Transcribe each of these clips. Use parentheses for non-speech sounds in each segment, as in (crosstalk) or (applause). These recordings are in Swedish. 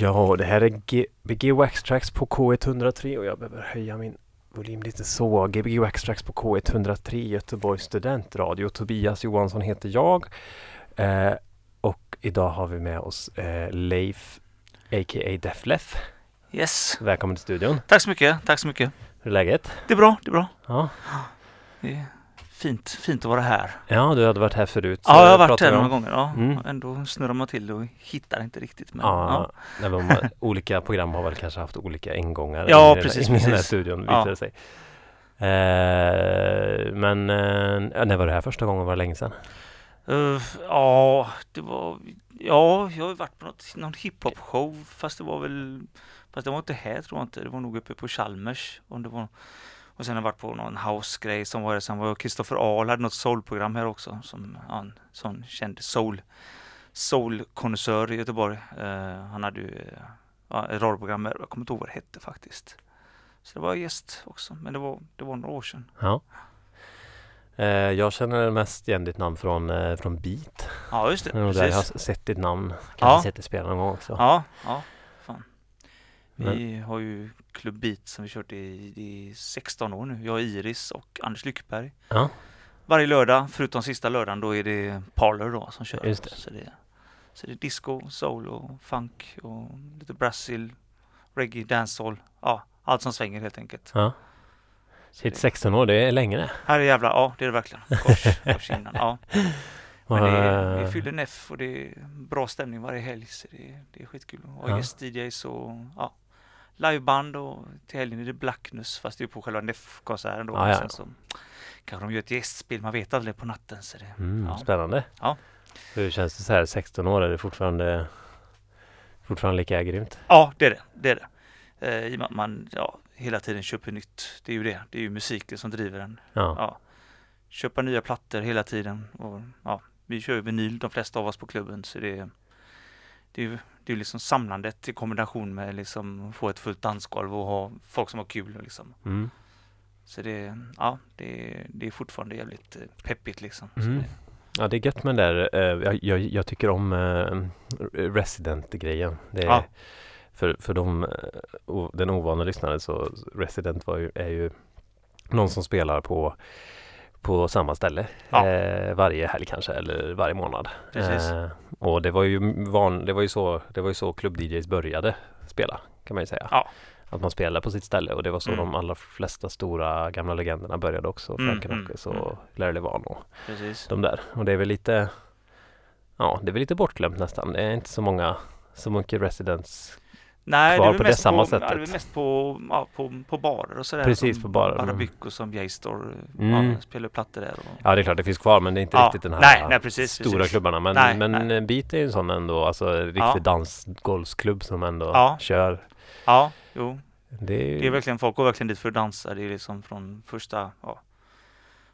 Ja, det här är Gbg Wax Tracks på K103 och jag behöver höja min volym lite så. Gbg Wax Tracks på K103 Göteborgs studentradio. Tobias Johansson heter jag. Eh, och idag har vi med oss eh, Leif, a.k.a. Deflef. Yes. Välkommen till studion. Tack så mycket. Tack så mycket. Hur är läget? Det är bra. Det är bra. Ja. Det är fint, fint att vara här. Ja, du hade varit här förut. Ja, jag har varit här om- några gånger. Ja. Mm. Ändå snurrar man till och hittar inte riktigt. Men, Ja, ja. nej, men (laughs) olika program har väl kanske haft olika ingångar Ja, i precis, i den här precis. studion, Ja. sig. Eh, men eh, när var det här första gången? Var det länge sedan? Eh, ja, det var... Ja, jag har varit på något, någon hiphop-show fast det var väl... Fast det var inte här tror jag inte. Det var nog uppe på Chalmers. Om det var, och sen har jag varit på någon house-grej som var det. Sen var Kristoffer Ahl hade något soul-program här också. Som ja, en sån känd soul soul-konnässör i Göteborg. Eh, han hade ju ja, ett radioprogram. Jag kommer inte ihåg vad det hette faktiskt. Så det var gäst också. Men det var, det var några år sedan. Ja. Eh, jag känner mest igen ditt namn från, från Beat. Ja, just det. Där jag har sett ditt namn. Kanske Ja. sett dig spela någon gång också. Ja, ja, Vi har ju Club Beat som vi kört i, i 16 år nu. Jag, Iris och Anders Lyckberg. Ja. Varje lördag, förutom sista lördagen, då är det Parlor då som kör. Just det. Så, det, så det är disco, soul och funk och lite brasil, reggae, dancehall. Ja, allt som svänger helt enkelt. Ja. Så Shit, det, 16 år, det är länge det. här är jävla, ja det är det verkligen. Kors, kors innan. Ja. (laughs) Men det är, vi fyller Neff och det är bra stämning varje helg så det, är- det är skitkul. Och Ja. gäst-DJs och ja, liveband och till helgen är det Blackness fast det är på själva Neff-konserten då. Ja, ja. Sen så kanske de gör ett gästspel, man vet aldrig på natten. Så det, mm, ja. Spännande. Ja. Hur känns det så här 16 år? Är det fortfarande, fortfarande lika grymt? Ja, det är det. det, är det. Eh, man ja, hela tiden köper nytt. Det är ju det. Det är ju musiken som driver den. Ja. Ja. Köpa nya plattor hela tiden. Och, ja, vi kör ju vinyl de flesta av oss på klubben så det det är ju det är liksom samlandet i kombination med liksom få ett fullt dansgolv och ha folk som har kul. Liksom. Mm. Så det, ja, det, är- det är fortfarande jävligt eh, peppigt liksom. Mm. Ja, det är gött med den där. eh, jag, jag, jag tycker om eh, Resident-grejen. Ja. För, för de, den ovana lyssnaren så Resident var ju, är ju någon som spelar på på samma ställe Ja. eh, varje helg kanske eller varje månad. Eh, och det var ju van, det var ju så, det var ju så klubb-DJs började spela kan man ju säga. Ja. Att man spelade på sitt ställe och det var så Mm. de allra flesta stora gamla legenderna började också. Mm, Frank mm, mm. och Larry Levan och precis. de där. Och det är väl lite Ja, det är väl lite bortglömt nästan. Det är inte så många Så mycket residents Nej, kvar det på det mest samma på, ja, det är sättet. mest på, ja, på, på barer och sådär. Precis, på barer, mm. Arabic och som J-Store. Mm. Ja, spelar plattor där. Och, Ja det är klart det finns kvar men det är inte Ja, riktigt den här nej, nej, precis, stora precis. klubbarna. Men, Nej, men nej. Beat är ju en sån ändå, alltså riktig Ja. dansgolfsklubb som ändå kör. ja, jo. Det är, ju- Det är verkligen, folk går verkligen dit för att dansa. Det är liksom från första, ja,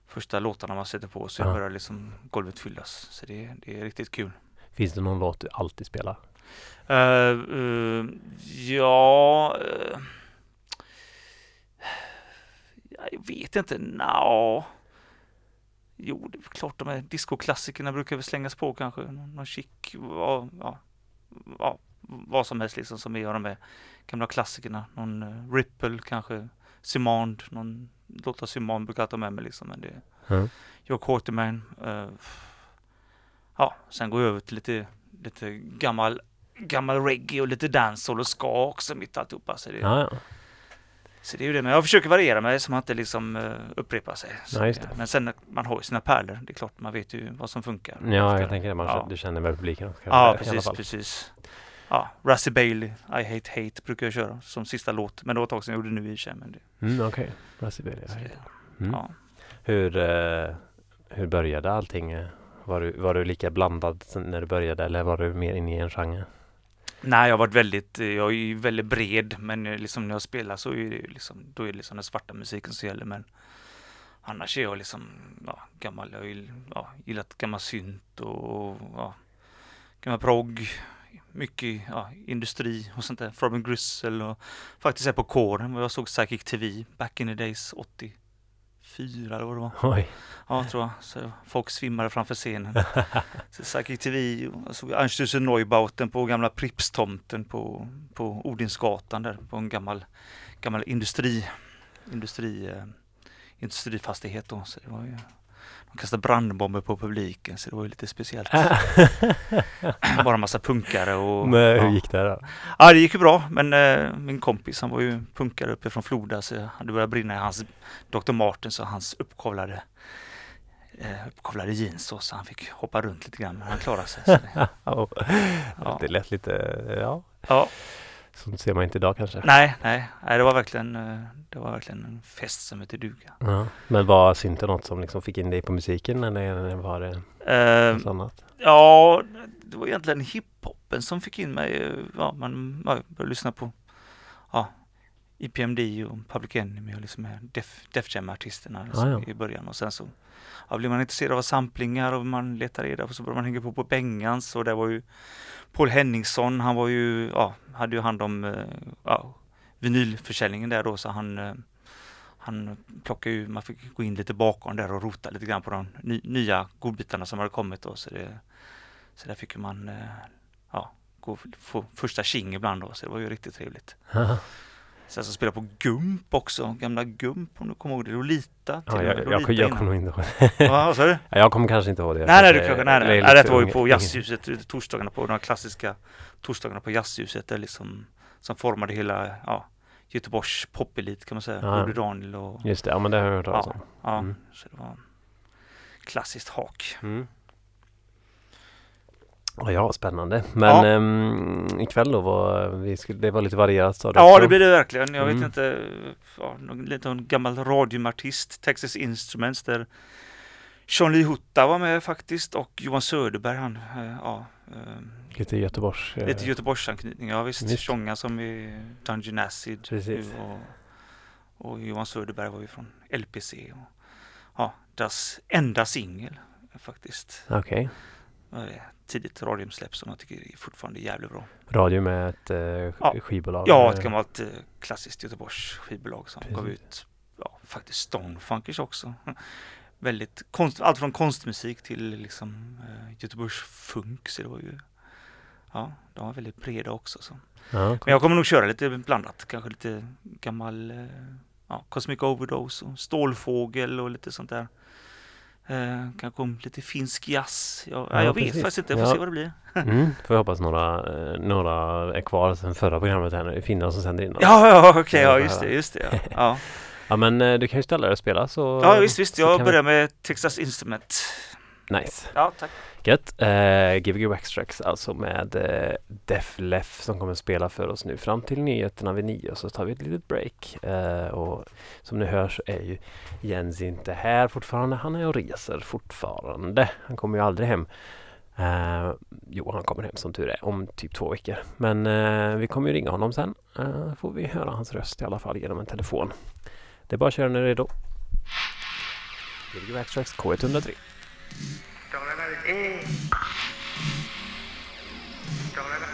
första låtarna man sätter på så Ja. börjar liksom golvet fyllas. Så det, det är riktigt kul. Finns det någon låt du alltid spelar? Eh, ja... ja, jag vet inte. Nja. Jo, det är klart de här discoklassikerna brukar väl slängas på kanske. Någon, chic, ja, ja, ja, vad som helst liksom som är av de här gamla klassikerna. Någon Ripple kanske. Simond, någon låt av Simond brukar jag ta med mig liksom. Men det, Mm. Quarterman. eh, ja, sen går jag över till lite, lite gammal, gammal reggae och lite dancehall och ska också mitt alltihopa. Så det, Ja, ja. så det är ju det. Men jag försöker variera mig så man inte liksom uh, upprepar sig. Så Ja, just det. Men sen man har ju sina pärlor. Det är klart, man vet ju vad som funkar. ja jag tänker det. Man, Ja. Du känner väl publiken också? Ja, i precis, precis. Ja, Rusty Bailey, I Hate Hate brukar jag köra som sista låt. Men det var ett tag sedan jag gjorde det nu i och. Men det, Mm, Okej, okay. så det, mm. ja. Hur, eh, hur började allting? Var du, var du lika blandad när du började eller var du mer inne i en genre? Nej, jag har varit väldigt, jag är ju väldigt bred, men eh, liksom när jag spelar så är det ju liksom, då är det liksom den svarta musiken som gäller, men annars är jag liksom, ja, gammal, jag har ju, ja, gillat gammal synt och, ja, gammal progg, mycket, ja, industri och sånt där, Robin Grissel och faktiskt är på kåren, och jag såg Psychic TV back in the days, 80 fyra eller vad det var. Oj. Ja, tror jag. Så folk svimmade framför scenen. (laughs) så gick till vi och såg Einstürzen Neubauten på gamla Pripstomten på, på Odinsgatan där på en gammal, gammal industri, industri, eh, industrifastighet då. Så det var ju, de kastade brandbomber på publiken så det var ju lite speciellt. (laughs) Bara massa punkare och... Men hur ja. gick det då? Ja, det gick ju bra, men eh, min kompis han var ju punkare uppe från Floda så det började brinna i hans Dr. Martens och hans uppkavlade eh, uppkavlade jeans så, så han fick hoppa runt lite grann men han klarade sig. Det. (laughs) Ja. Det lät lite, ja, ja, sånt ser man inte idag kanske. nej, nej, nej, det var verkligen eh, det var verkligen en fest som heter duga. Ja. Men var synten något som liksom fick in dig på musiken eller var det Eh, något annat? ja, det var egentligen hiphopen som fick in mig. Ja, man ja, började lyssna på ja, EPMD och Public Enemy och liksom Def, Def Jam-artisterna liksom, Ja, ja. i början. Och sen så ja, blev man intresserad av samplingar och man letade reda på så började man hänga på på Bengans och det var ju Paul Henningsson, han var ju, ja, hade ju hand om eh, ja, vinylförsäljningen där då så han eh, han plockade ju, man fick gå in lite bakom där och rota lite grann på de ny, nya godbitarna som hade kommit då så det så där fick man eh, ja, gå få första tjing ibland då så det var ju riktigt trevligt. (laughs) Sen så spelade jag på Gump också, gamla Gump om du kommer ihåg det, Lolita. till Ja, jag, jag, jag innan. kommer nog inte ihåg det. Ja, vad sa du? Ja, (laughs) Jag kommer kanske inte ihåg det. Nej, nej, du kanske, nej, nej. nej lite det var ju på. Jazzhuset, torsdagarna på de klassiska torsdagarna på Jazzhuset där liksom som formade hela ja, Göteborgs popelit kan man säga. Ja. Broder Daniel och Just det, ja men det har jag hört talas ja, om. ja Mm. så det var klassiskt hak. Mm. Ja, spännande. Men Ja. ehm, ikväll då, var, vi skulle, det var lite varierat sa du Ja, det blir det verkligen. Jag Mm. vet inte, ja, lite en gammal radiumartist, Texas Instruments, där Sean Lee Hutta var med faktiskt och Johan Söderberg, han, eh, ja, eh, Lite Göteborgs... eh, lite Göteborgsanknytning. Ja visst, Visst. Tjonga som i Dungeon Acid och, och Johan Söderberg var ju från LPC. Och, ja, deras enda singel faktiskt. Okej. Ett Tidigt radiumsläpp som jag tycker är fortfarande jävligt bra. Radio med ett eh, Ja. skivbolag. Ja, ett gammalt eh, klassiskt Göteborgs skivbolag som gav Precis. ut ja, faktiskt Stonefunkers också. (laughs) Väldigt konst, allt från konstmusik till liksom eh, Göteborgs funk. Så det var ju, ja, de var väldigt breda också. Så. Ja, Men jag kommer nog köra lite blandat, kanske lite gammal eh, ja, Cosmic Overdose och Stålfågel och lite sånt där. Eh, kanske om lite finsk jazz. Jag, Ja, jag vet precis. faktiskt inte, jag får Ja. se vad det blir. (laughs) Mm, får jag hoppas några, eh, några är kvar sen förra programmet här nu. Finland som sänder in. Ja, ja, okej, Ja, ja, just det, just det. Ja, (laughs) ja. Ja, men eh, du kan ju ställa dig och spela så... ja visst, visst. Jag vi- börjar med Texas Instrument. Nice. Ja, tack. Gött. Eh, Gbg Waxtrax alltså med eh, Def Leff som kommer att spela för oss nu fram till nyheterna vid nio så tar vi ett litet break. Eh, och som ni hör så är ju Jens inte här fortfarande. Han är och reser fortfarande. Han kommer ju aldrig hem. Eh, jo, han kommer hem som tur är om typ två veckor. Men eh, vi kommer ju ringa honom sen. Eh, får vi höra hans röst i alla fall genom en telefon. Det är bara att köra när du är redo. Gbg Waxtrax K103. จองแล้วก็เอ๊จองแล้วก็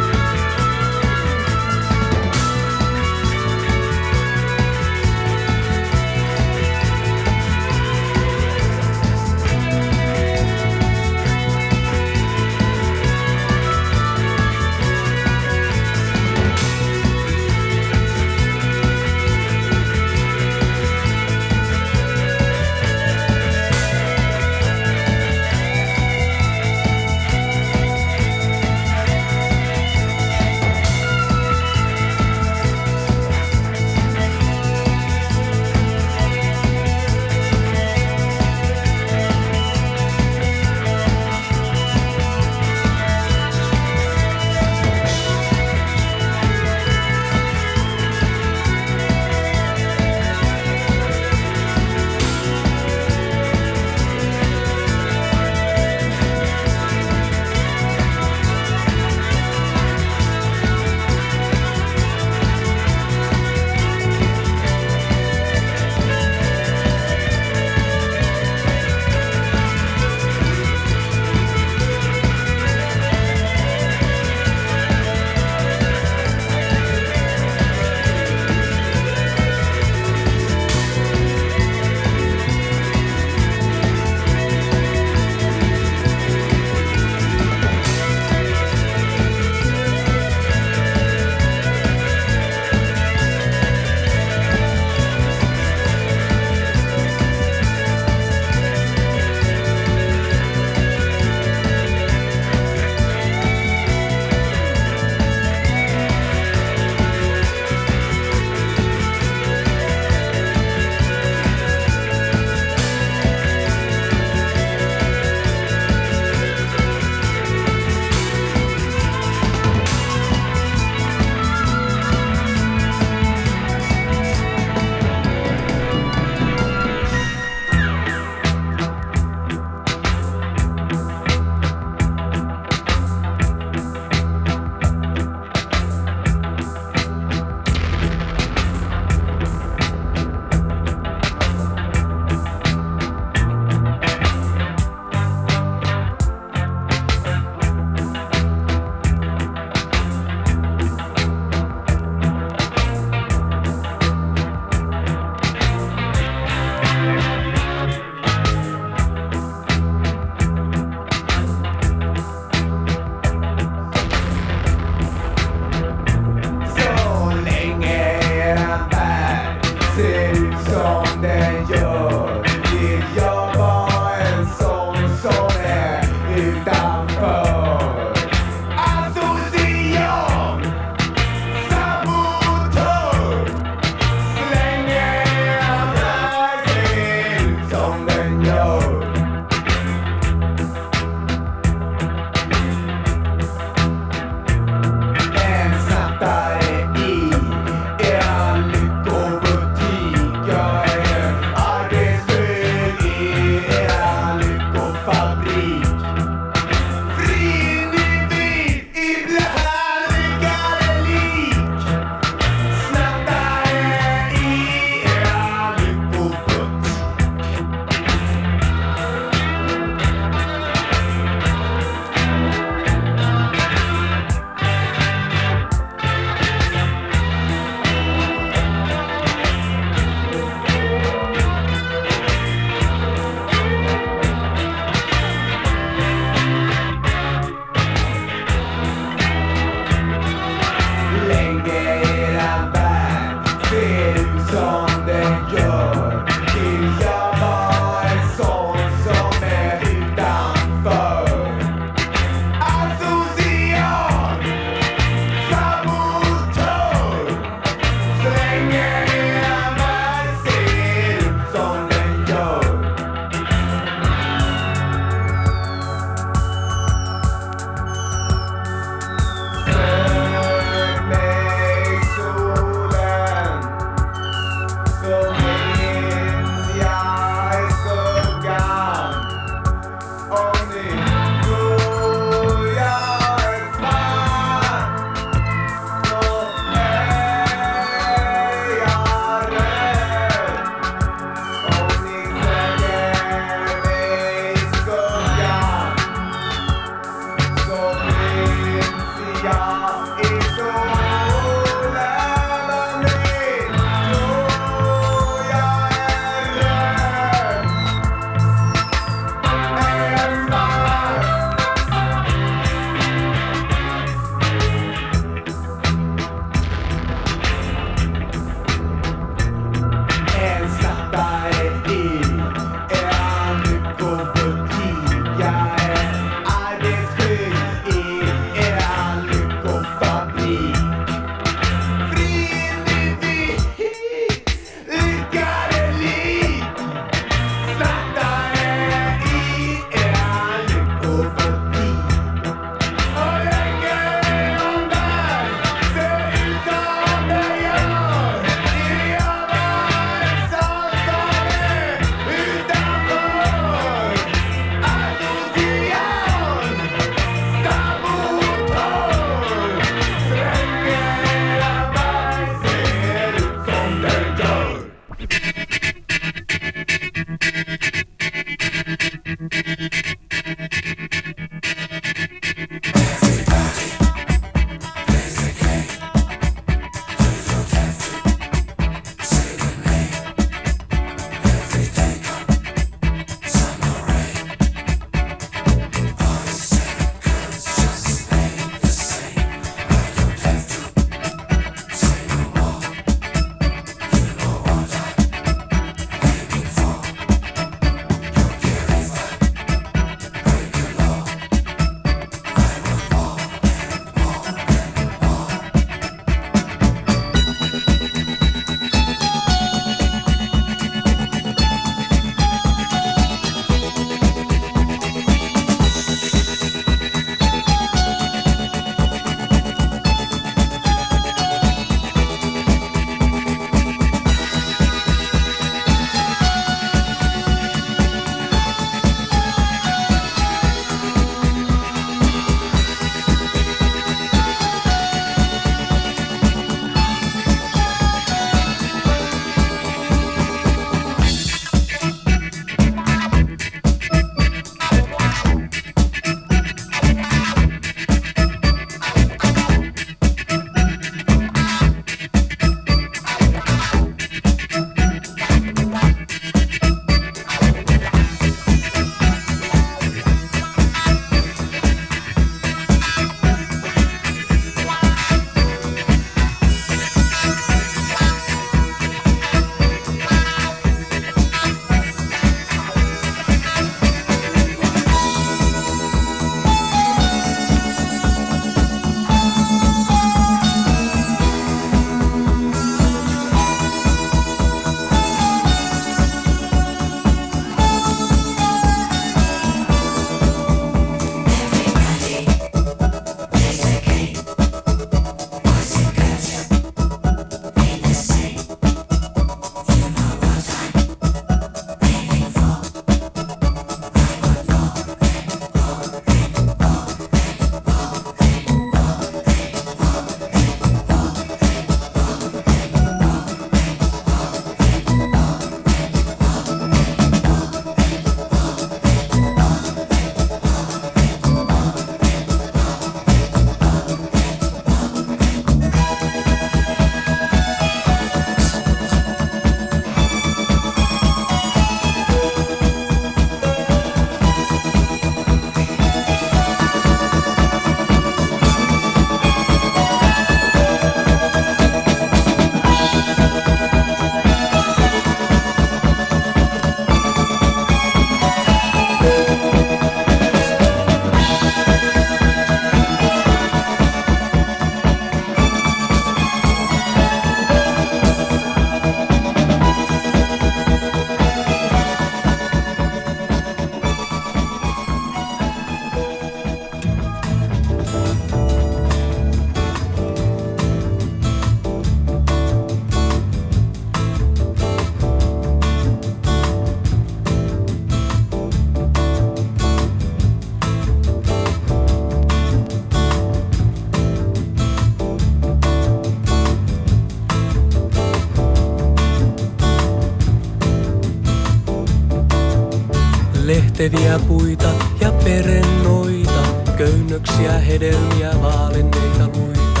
Lehteviä puita ja perennoita, köynnöksiä, hedelmiä, vaalenneita luita.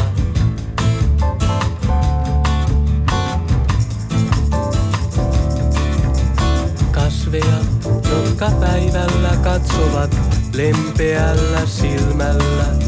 Kasveja, jotka päivällä katsovat lempeällä silmällä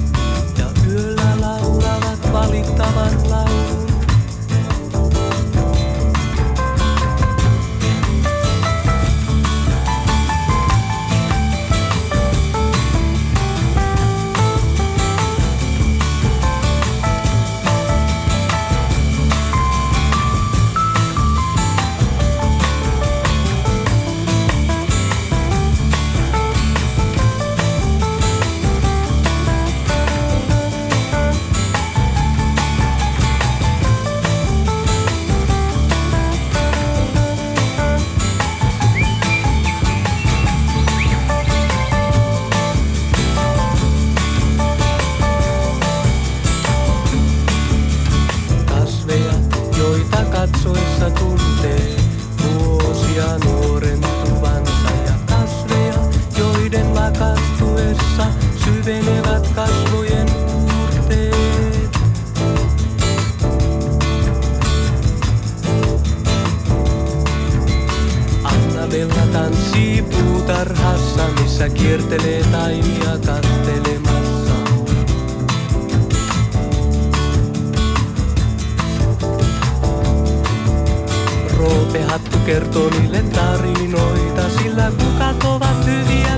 Puutarhassa, missä kiertelee taimia kastelemassa. Roopehattu kertoo niille tarinoita, sillä kukat ovat hyviä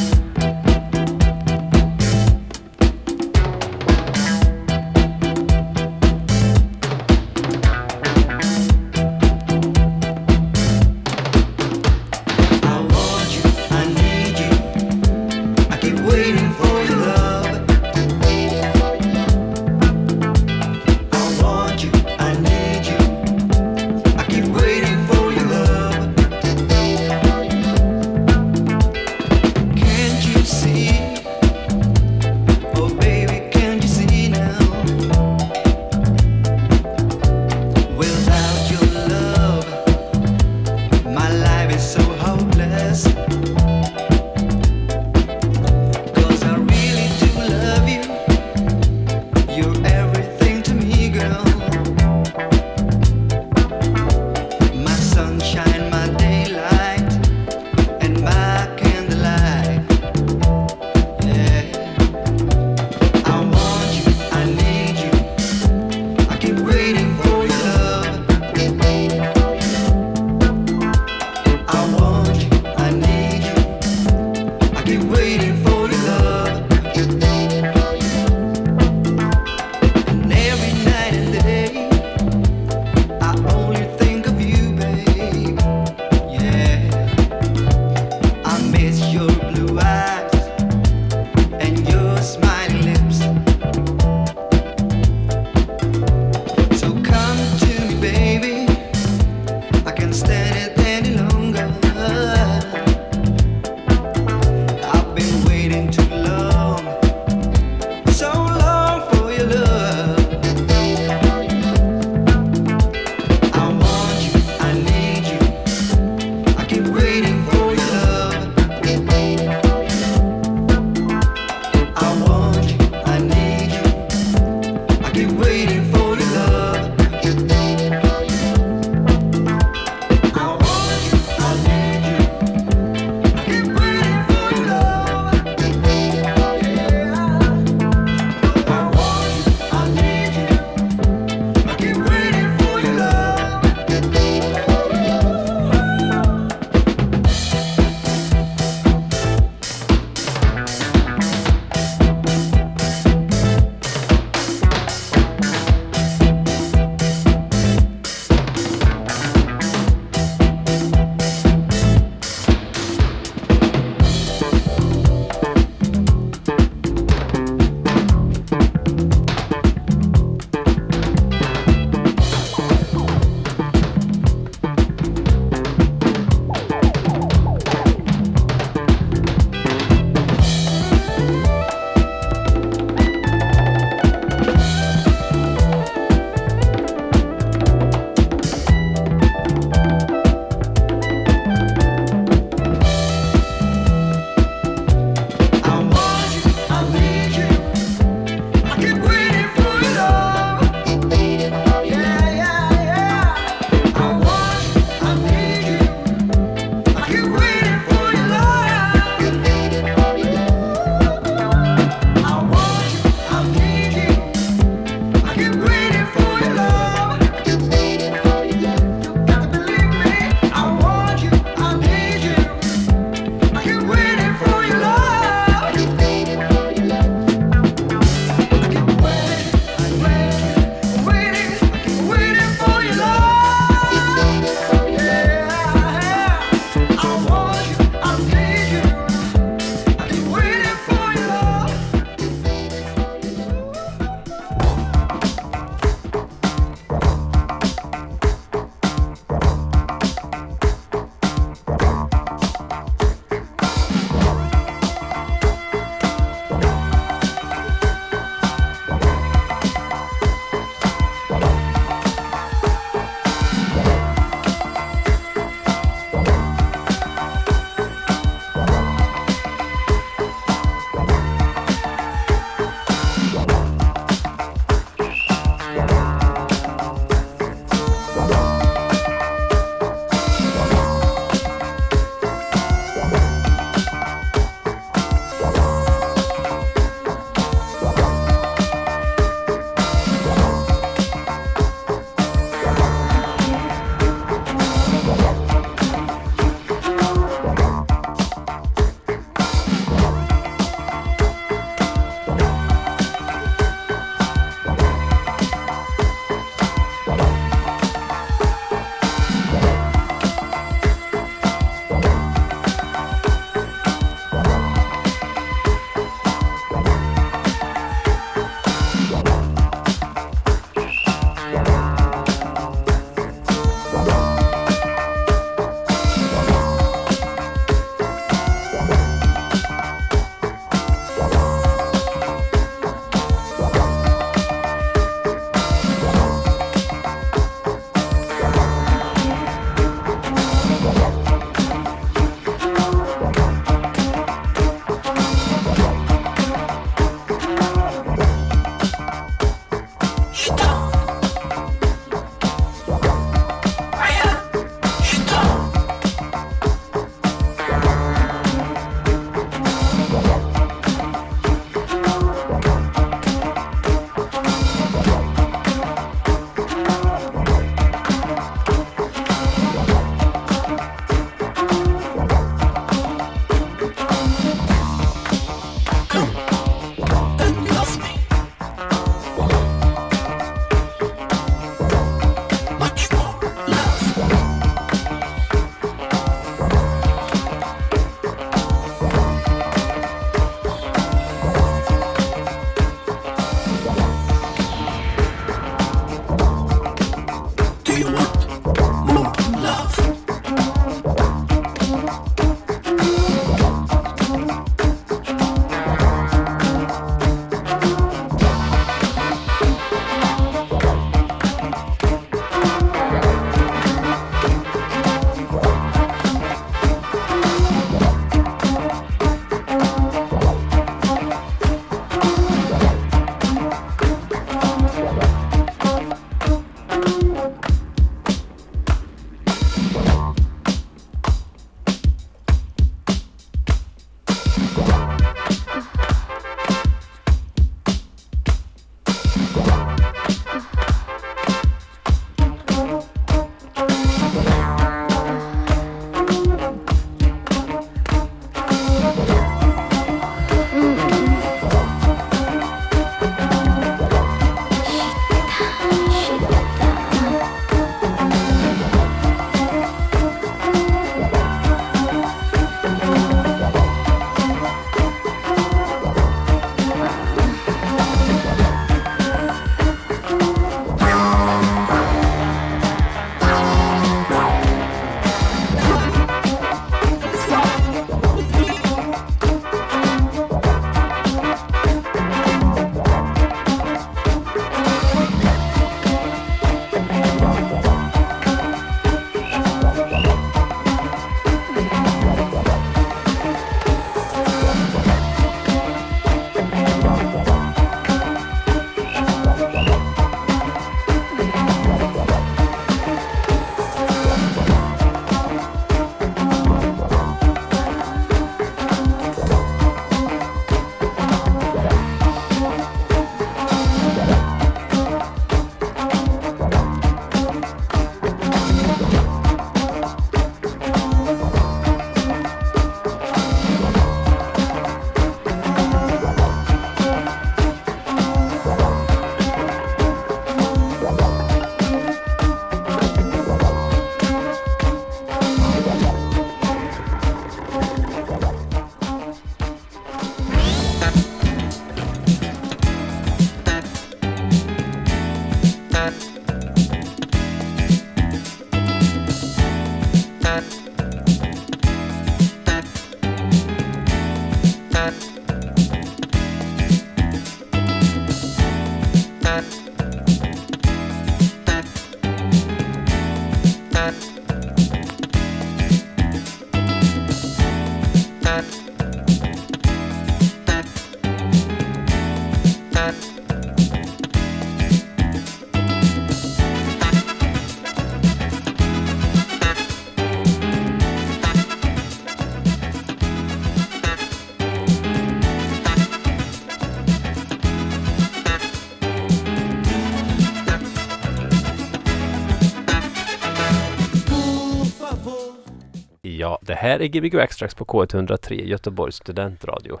Ja, det här är Gbg Extrax på K103, Göteborgs studentradio.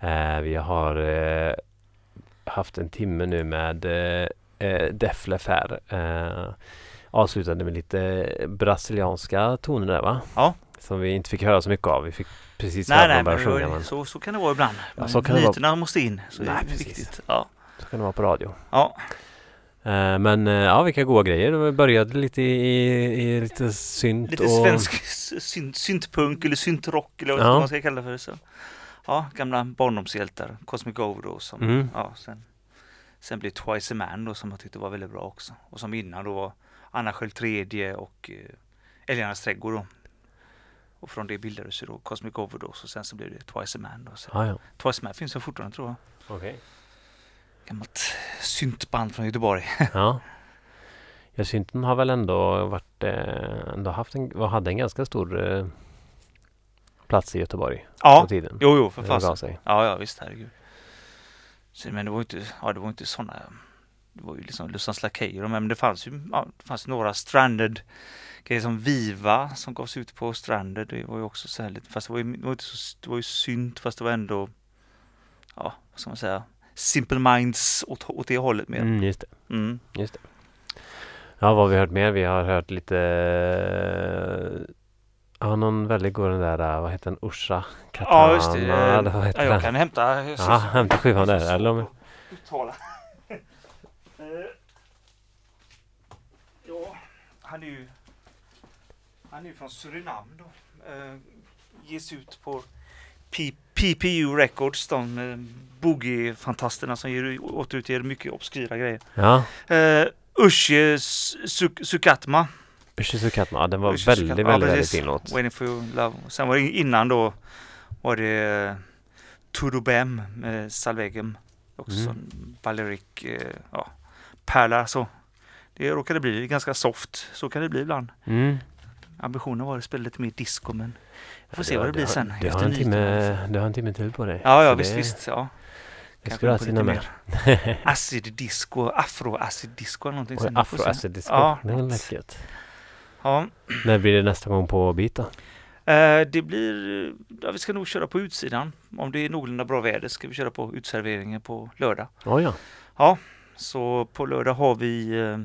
Eh, vi har eh, haft en timme nu med eh, eh, Deflef här. Eh, avslutade med lite brasilianska toner där va? Ja. Som vi inte fick höra så mycket av. Vi fick precis Nej, höra nej, dem börja sjunga. det Men så, så kan det vara ibland. Ja, så kan det vara. Myterna måste in. Så det Nej, är precis. viktigt. Ja. så kan det vara på radio. Ja. Eh, men eh, ja, vilka goda grejer. Vi började lite i, i lite synt Lite och... svensk synt, syntpunk eller syntrock eller vad Ja. man ska kalla det för. Så. Ja, gamla barndomshjältar. Cosmic Overdose. Som, Mm. ja, sen, sen blev Twice a Man då som jag tyckte var väldigt bra också. Och som innan då var Anna Sköld tredje och eh, Älgarnas trädgård då. Och från det bildades ju då Cosmic Overdose och sen så blev det Twice a Man då. Så Ja, ja. Twice a Man finns ju fortfarande tror jag. Okej. Gammalt syntband från Göteborg. (laughs) Ja. Ja, synten har väl ändå varit, eh, ändå haft en, hade en ganska stor eh, plats i Göteborg Ja, på tiden. jo, jo, för fasen. Ja, ja, visst, herregud. Så, men det var ju inte, ja, det var inte sådana, det var ju liksom Lussans Lakejer, men det fanns ju, ja, det fanns några stranded grejer som Viva som gavs ut på Stranded. Det var ju också så här lite, fast det var ju, det var inte så, det var ju synt, fast det var ändå, ja, vad ska man säga, Simple Minds åt, åt det hållet mer. Mm, just det. Mm. Ja, vad har vi hört mer? Vi har hört lite Ja, någon väldigt god den där, vad heter den? Usha? Katana? Ja, just det. vad Ja, heter jag den? kan hämta. Jag Ja, hämta skivan där. Eller om... uttala. Eh, ja, han är ju han är ju från Surinam då. Eh, ges ut på P- PPU Records, de boogie-fantasterna som ger, återutger mycket obskyra grejer. Ja, Eh, Ushe Suk- Sukatma. Usha Katana. Ja, den var Ushe väldigt, Sukatma. väldigt, Ja, väldigt fin låt. Waiting for love. Sen var det innan då var det eh, Turubem med Salvegem. Också Mm. en Balearic, eh, ja, pärla så. Det råkade bli ganska soft. Så kan det bli ibland. Mm. Ambitionen var att spela lite mer disco men vi får Ja, se vad det blir har- sen. Du har, efter en timme, du har en timme till på dig. Ja, ja visst, det- visst. Ja. Skulle jag på hinna lite med. (laughs) Acid disco, afro-acid disco eller någonting se. Afro-acid disco. Ja, det är läckert. Ja. När blir det nästa gång på bit då? Eh, det blir, ja, vi ska nog köra på utsidan. Om det är någorlunda bra väder ska vi köra på utserveringen på lördag. Oh, ja. Så på lördag har vi eh,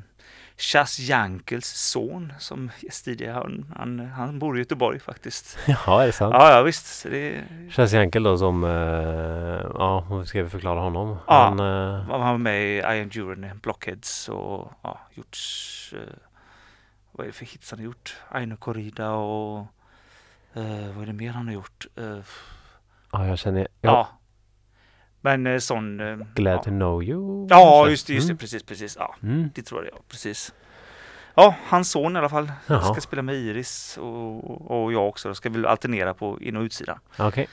Chas Jankels son som gäst tidigare. Han, han, han bor i Göteborg faktiskt. (laughs) Jaha, är det sant? Ja, ja visst. Så det, Chas Jankel då som, eh, ja, hur ska vi förklara honom? Ja. Han, eh, han var med i Iron Duren, Blockheads och ja, gjort eh, vad är det för hits han har gjort? Aino Corrida och eh, vad är det mer han har gjort? Ja, jag känner, ja, ja. Men eh, sån... eh, Glad ja. to know you. Ja, just det, just det, Mm. precis, precis. Ja, Mm. det tror jag, ja, precis. Ja, hans son i alla fall Jaha. ska spela med Iris och, och jag också. Då ska vi alternera på in och utsidan. Okej.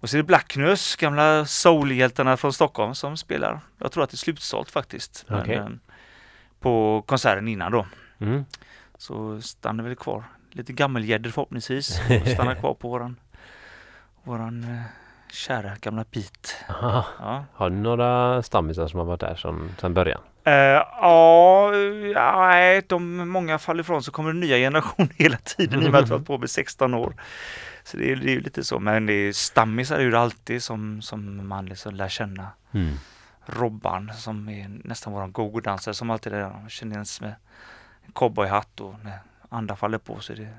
Och så är det Blacknös, gamla soulhjältarna från Stockholm som spelar. Jag tror att det är slutsålt faktiskt. Men, Okej. eh, på konserten innan då. Mm. Så stannar vi kvar. Lite gammelgäddor förhoppningsvis. Och (laughs) stannar kvar på våran, våran kära gamla bit. Aha. Ja. Har du några stammisar som har varit där sedan, sedan början? Eh, ja, nej, de, många faller ifrån så kommer det nya generationer (laughs) hela tiden i och med att vi har på med 16 år. Så det är, det är ju lite så, men det är, stammisar är ju det alltid som, som man liksom lär känna. Mm. Robban som är nästan våran go-go-dansare som alltid är där. Känns med en cowboyhatt och när andra faller på så är det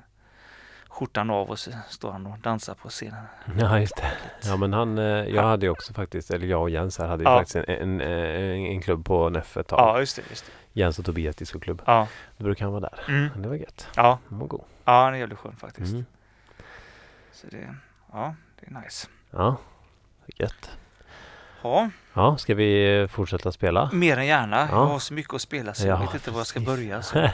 skjortan av och så står han och dansar på scenen. Ja, just det. Ja, men han, eh, jag hade ju också faktiskt, eller jag och Jens här hade ju Ja. faktiskt en, en, en, en klubb på NEF ett tag. Ja, just det. Just det. Jens och Tobias discoklubb. Ja. Då brukar han vara där. Mm. Det var gött. Ja. Han var god. ja, han är jävligt skön faktiskt. Mm. Så det, ja, det är nice. Ja, gött. Ja, Ja, ska vi fortsätta spela? mer än gärna. Ja. Jag har så mycket att spela så jag Ja, vet inte var jag ska börja. (laughs)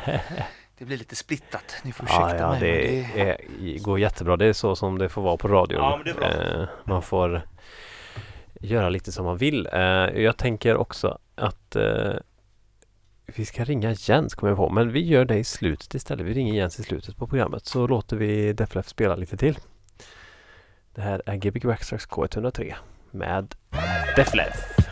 Det blir lite splittat. Ni får ursäkta Ja, ja mig. det, men är, går jättebra. Det är så som det får vara på radion. Ja, men det är bra. Eh, man får göra lite som man vill. Eh, jag tänker också att eh, vi ska ringa Jens, kommer jag på. Men vi gör det i slutet istället. Vi ringer Jens i slutet på programmet. Så låter vi Deflef spela lite till. Det här är Gbg Waxtrax K103 med Deflef. Thank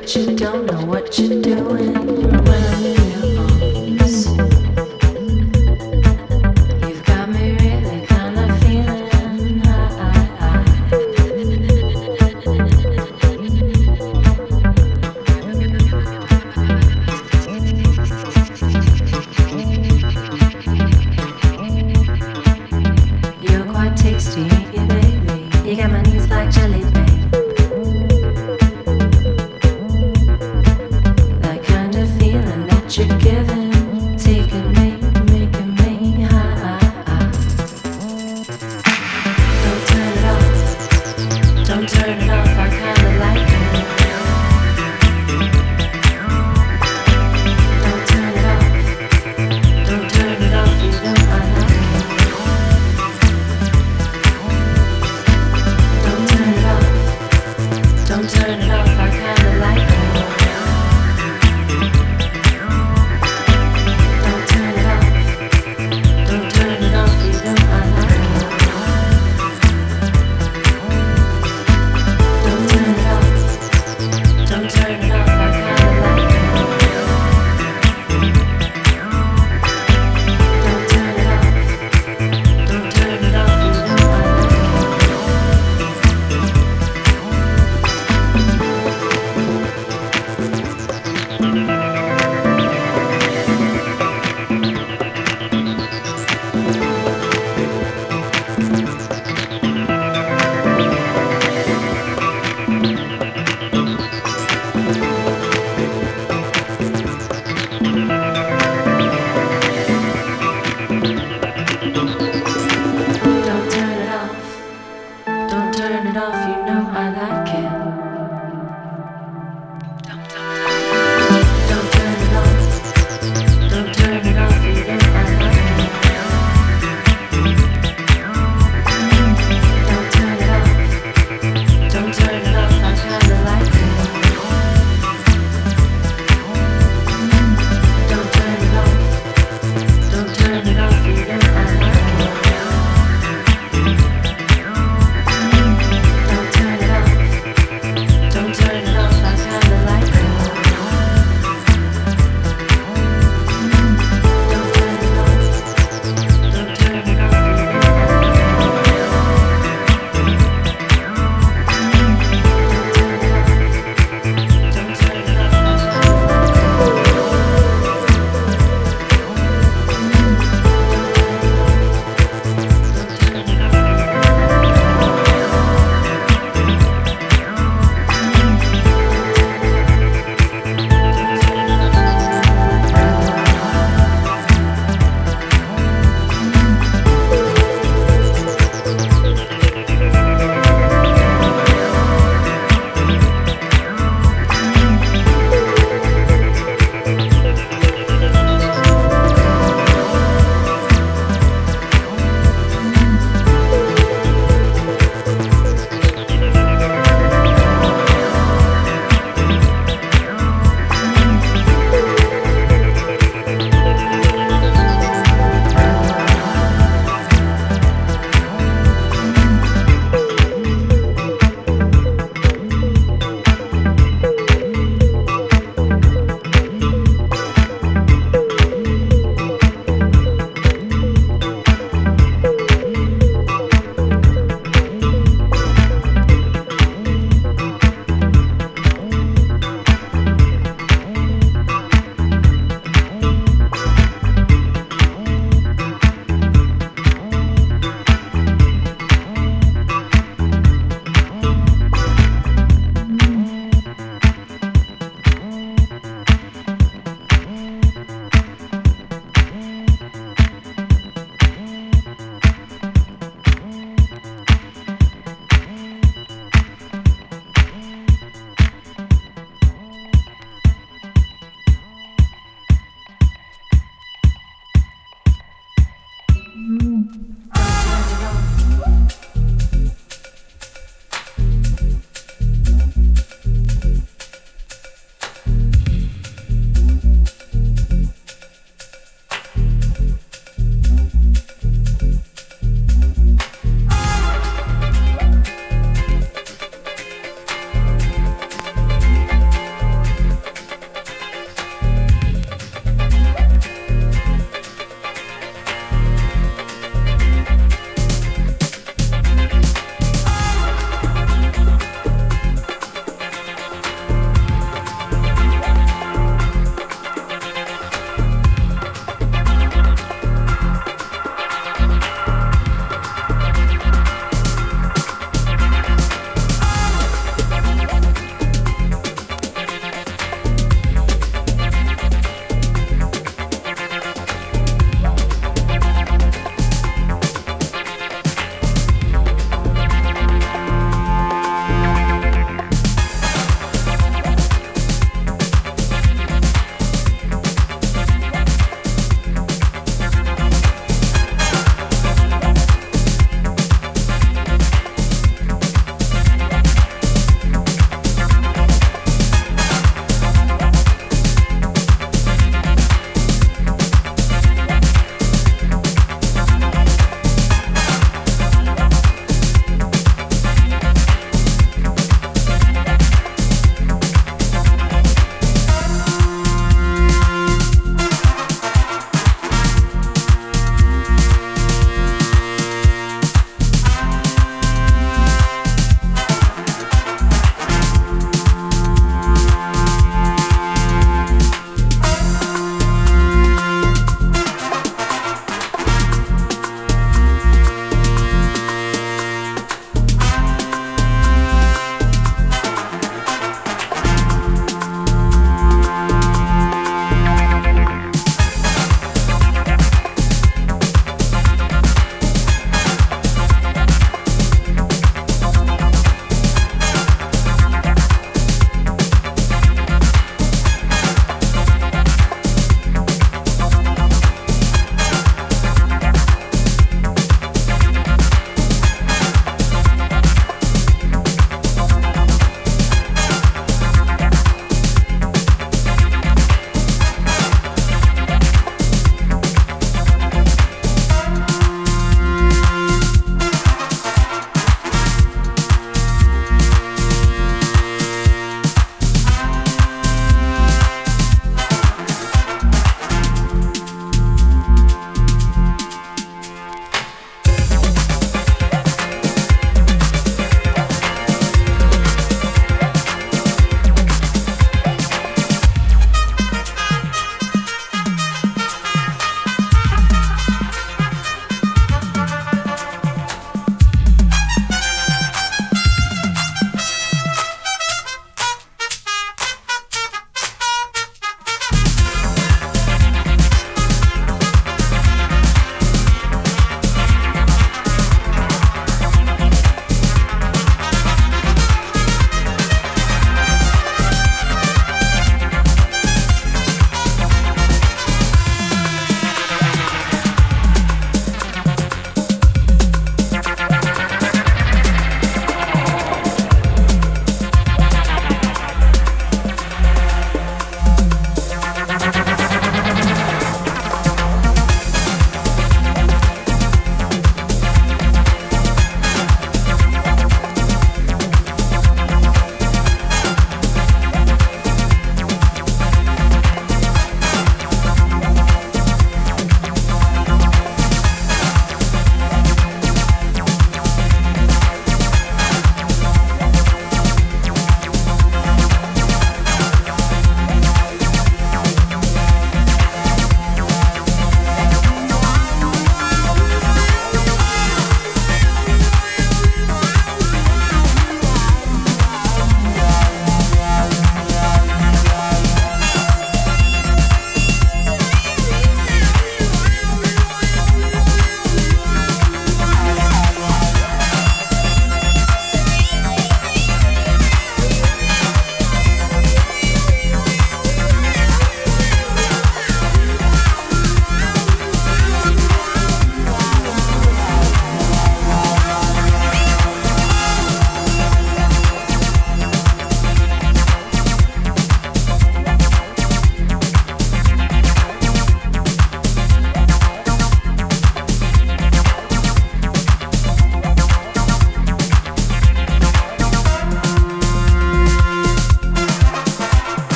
what you don't know what you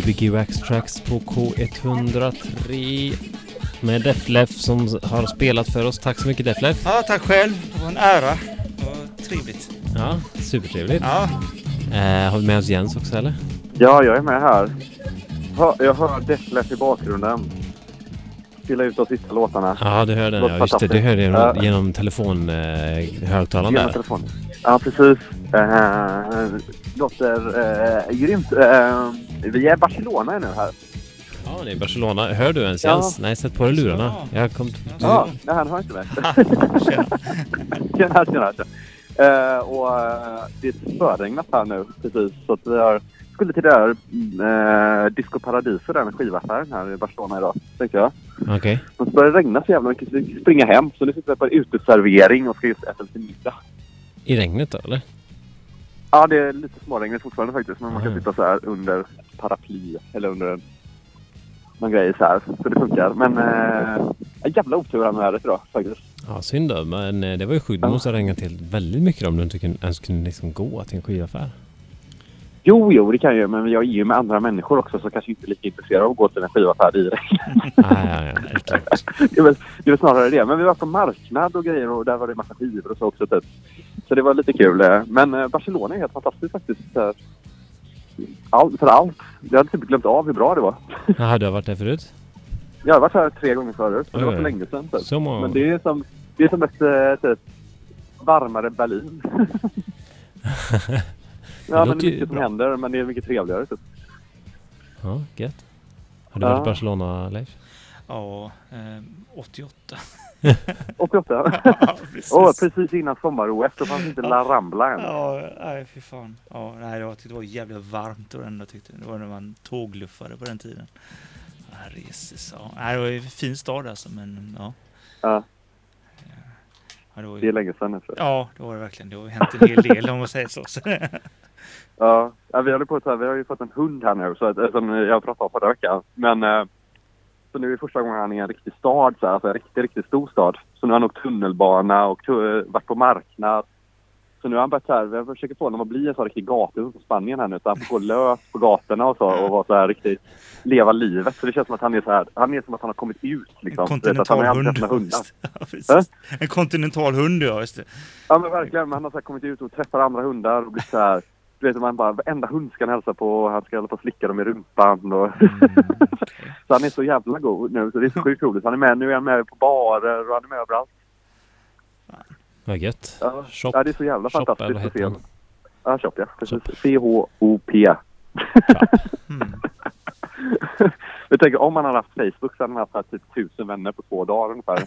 Gbg Wax Tracks på K103 med Deflef som har spelat för oss. Tack så mycket Deflef. Ja, tack själv. Det var en ära. Det var trevligt. Ja, supertrevligt. Ja, Eh, har vi med oss Jens också eller? Ja, jag är med här. Jag hör Deflef i bakgrunden. Spela ut de sista låtarna. Ja, du hör den. Ja, just det. Du hör det genom, Ja. genom telefonhögtalaren Genom där. telefonen. Ja, precis. Uh, låter uh, grymt. Uh, vi är i Barcelona nu här. Ja, det är Barcelona. Hör du ens Ja. Jens? Nej, sätt på dig lurarna. Ja. Jag kom... Ja, nej, han hör inte mig. tjena. (laughs) tjena, tjena. tjena. Eh, och eh, det är spöregnat här nu precis. Så att vi har, skulle till det här uh, Disco Paradiso, den skivaffären här i Barcelona idag. Tänkte jag. Okej. Men så började det regna så jävla mycket så vi springa hem. Så nu sitter vi på en uteservering och ska just äta lite middag. I regnet då, eller? Ja, det är lite småregnigt fortfarande faktiskt. Men man kan sitta så här under paraply eller under en, någon grej så här. Så det funkar. Men eh, jävla otur här med vädret idag faktiskt. Ja, synd då. Men eh, det var ju. Det Ja. måste ha regnat till väldigt mycket om du inte kunde, ens kunde liksom gå till en skivaffär. Jo, jo, det kan jag ju. Men jag är ju med andra människor också så kanske inte är lika intresserad av att gå till en skivaffär i regn. Ah, ja, ja, det är väl, det är väl snarare det. Men vi var på marknad och grejer och där var det massa skivor och så också. Typ. Så det var lite kul. eh. Men eh, Barcelona är helt fantastiskt faktiskt. All, för allt. Jag hade typ glömt av hur bra det var. (laughs) Jaha, du har varit där förut? Jag har varit här tre gånger förut. Men det var för länge sedan. Typ. Så många Men det är som, det är som ett eh, typ, varmare Berlin. (laughs) (laughs) ja, men det låter är mycket som bra. händer men det är mycket trevligare. Typ. Ja, gött. Har du Ja. varit i Barcelona, Leif? Ja, eh, 88. (laughs) 88. Ja, precis. Åh, precis innan sommar-OS. Då fanns inte La Rambla än. Ja, nej fy fan. Ja, nej, det var, det var jävligt varmt och ändå tyckte det var när man tågluffade på den tiden. Ja, Reses, ja. Nej, det var ju en fin stad alltså, men ja. Ja, Ja, det var det är ju, länge sedan jag. ja, det var det verkligen. Det har hänt en hel del om man säger så. (laughs) Ja, vi håller på så här, vi har ju fått en hund här nu så att, som jag pratade om förra veckan. Men eh, så nu är det första gången han är i en riktig stad, så här, alltså en riktigt, riktigt stor stad. Så nu har han åkt tunnelbana och varit på marknad. Så nu har han börjat så här, vi försöker få honom att bli en sån riktig gatuhund som Spanien här nu. Så han får gå lös på gatorna och så och vara så här riktigt, leva livet. Så det känns som att han är så här, han är som att han har kommit ut liksom. (laughs) En vet, kontinental hund. Ja. En kontinental hund, ja. Just det. Ja men verkligen, men han har så kommit ut och träffar andra hundar och blivit så här. Du vet man bara, varenda hund ska han hälsa på och han ska hålla på och slicka dem i rumpan och Mm. (laughs) Så han är så jävla god nu så det är så sjukt roligt. Han är med, nu är han med på barer och han är med överallt. Vad gött. Ja, Shop. ja det är så jävla Shop, fantastiskt att se. han? Ja, Shop ja. Precis. C-H-O-P. Mm. (laughs) Jag tänker om han hade haft Facebook så hade han haft här typ tusen vänner på två dagar ungefär.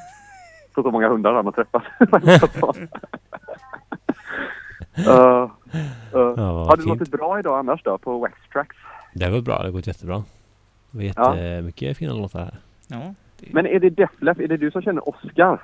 Så så många hundar han har träffat. (laughs) uh, uh, Ja, har det fint. låtit bra idag annars då på Wax Tracks? Det har gått bra. Det har gått jättebra. Det var Ja. jättemycket fina låtar här. Ja, det... Men är det Deflef, är det du som känner Oscar?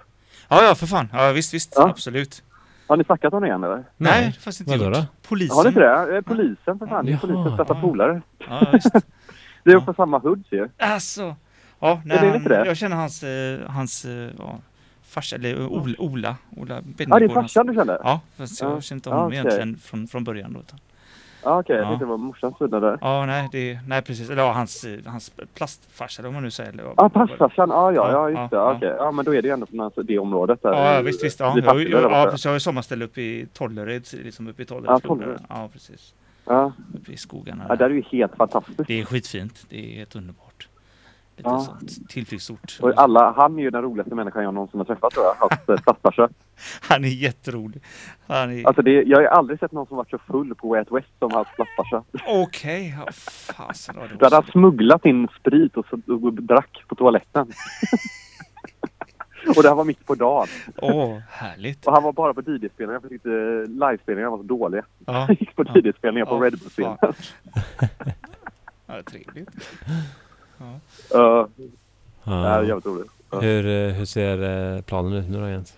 ja, ja, för fan. Ja, visst, visst. Ja. Absolut. Har ni snackat om det igen eller? Nej, fanns inte Vadå gjort. då? Polisen. Har ni inte det? Eh, Polisen för fan, det är polisens bästa ja. polare. Ja, visst. (laughs) Det är Ja. på samma hoods ju. Alltså. Ja, nej, han, jag känner hans, eh, hans eh, ja, farsa, eller Ola, Ola, Ola Ja, hans- farsan du kände? Ja, fast jag Ja. känner inte Ja, honom okej. egentligen från, från början då. Utan, Ja, okej. Jag Ja. tänkte det var morsans sida där. ja, nej, det, nej precis. Eller ja, hans, hans plastfarsa eller vad man nu säger. Eller, Ja, vad- passfarsan. Ja, ja, ja, Ja, just det. ja, Ja, okej. Ja, men då är det ju ändå från alltså, det området där. Ja, visst, visst. Ja, jag, jag, ja precis. Jag har ju sommarställe uppe i Tollered, liksom uppe i Tollered. Ja. Tollered. Ja, precis. Ja. Uppe i skogarna. ja, där är ju helt fantastiskt. Det är skitfint. Det är helt underbart. Lite Ja. sånt tillflyktsort. Och alla, han är ju den roligaste människan jag någonsin har träffat tror jag. Hans eh. (laughs) Han är jätterolig. Han är... Alltså det, jag har aldrig sett någon som varit så full på Way Out West som hans plastfarsa. Okej, ja, fasen. Då hade han smugglat in sprit och, så, och drack på toaletten. (laughs) och det här var mitt på dagen. Åh, härligt. Och han var bara på DJ-spelningar för jag tyckte livespelningarna var så dåliga. Ja, (laughs) Han gick på Ja. DJ-spelningar på Ja, Red Bull-spelningar. ja trevligt. Ja. Uh, det Ja. är jävligt roligt. Ja. Hur, eh, hur ser eh, planen ut nu då Jens?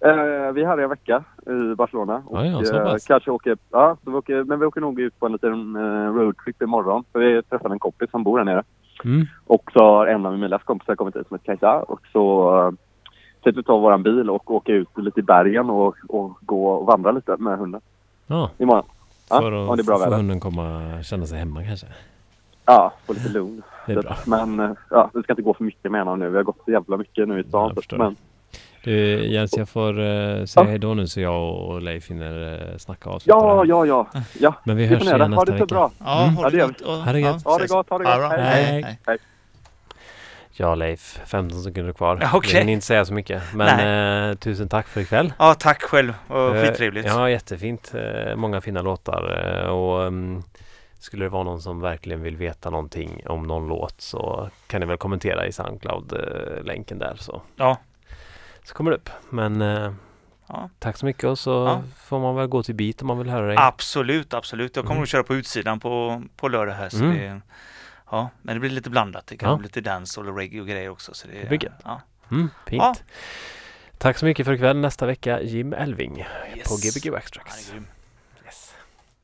Eh, vi är här i en vecka i Barcelona. Ja, ja, och, så eh, kanske åker, ja, så vi åker, men vi åker nog ut på en liten uh, roadtrip imorgon. För vi träffade en kompis som bor här nere. Mm. Och så har en av Emilas kompisar kommit hit som heter Kajsa. Och så uh, tänkte vi ta våran bil och åka ut lite i bergen och, och gå och vandra lite med hunden Ja, imorgon. Ja, för om det är att bra få väder. hunden komma känna sig hemma kanske. Ja, få lite lugn. Det är bra. Men eh, ja, det ska inte gå för mycket med honom nu. Vi har gått så jävla mycket nu i stan. jag förstår. men Du Jens, jag får uh, säga Ja. hej då nu så jag och Leif hinner uh, snacka avsluta ja, det ja, ja. ja. Men vi hörs igen det. Ha nästa det så vecka. bra. Ja, Mm. ha det det gott. Ha det gött. Ha det gott, ha det Ja, gott. Hej, hej. hej. Ja Leif, 15 sekunder kvar. Ja, (laughs) okej. Vi hinner inte säga så mycket. Men eh, tusen tack för ikväll. Ja, tack själv. Och Eh, skittrevligt. Ja, jättefint. Eh, många fina låtar. Eh, och um, skulle det vara någon som verkligen vill veta någonting om någon låt så kan ni väl kommentera i Soundcloud-länken där så, Ja. så kommer det upp. Men eh, Ja. tack så mycket och så Ja. får man väl gå till beat om man vill höra dig. Absolut, absolut. Jag kommer Mm. nog köra på utsidan på, på lördag här. Så Mm. det, ja, men det blir lite blandat. Det kan Ja. bli lite dans och reggae och grejer också. Så det, Det blir gött. ja. Mm, fint. Ja. Tack så mycket för ikväll. Nästa vecka Jim Elving Yes. på Gbg grym.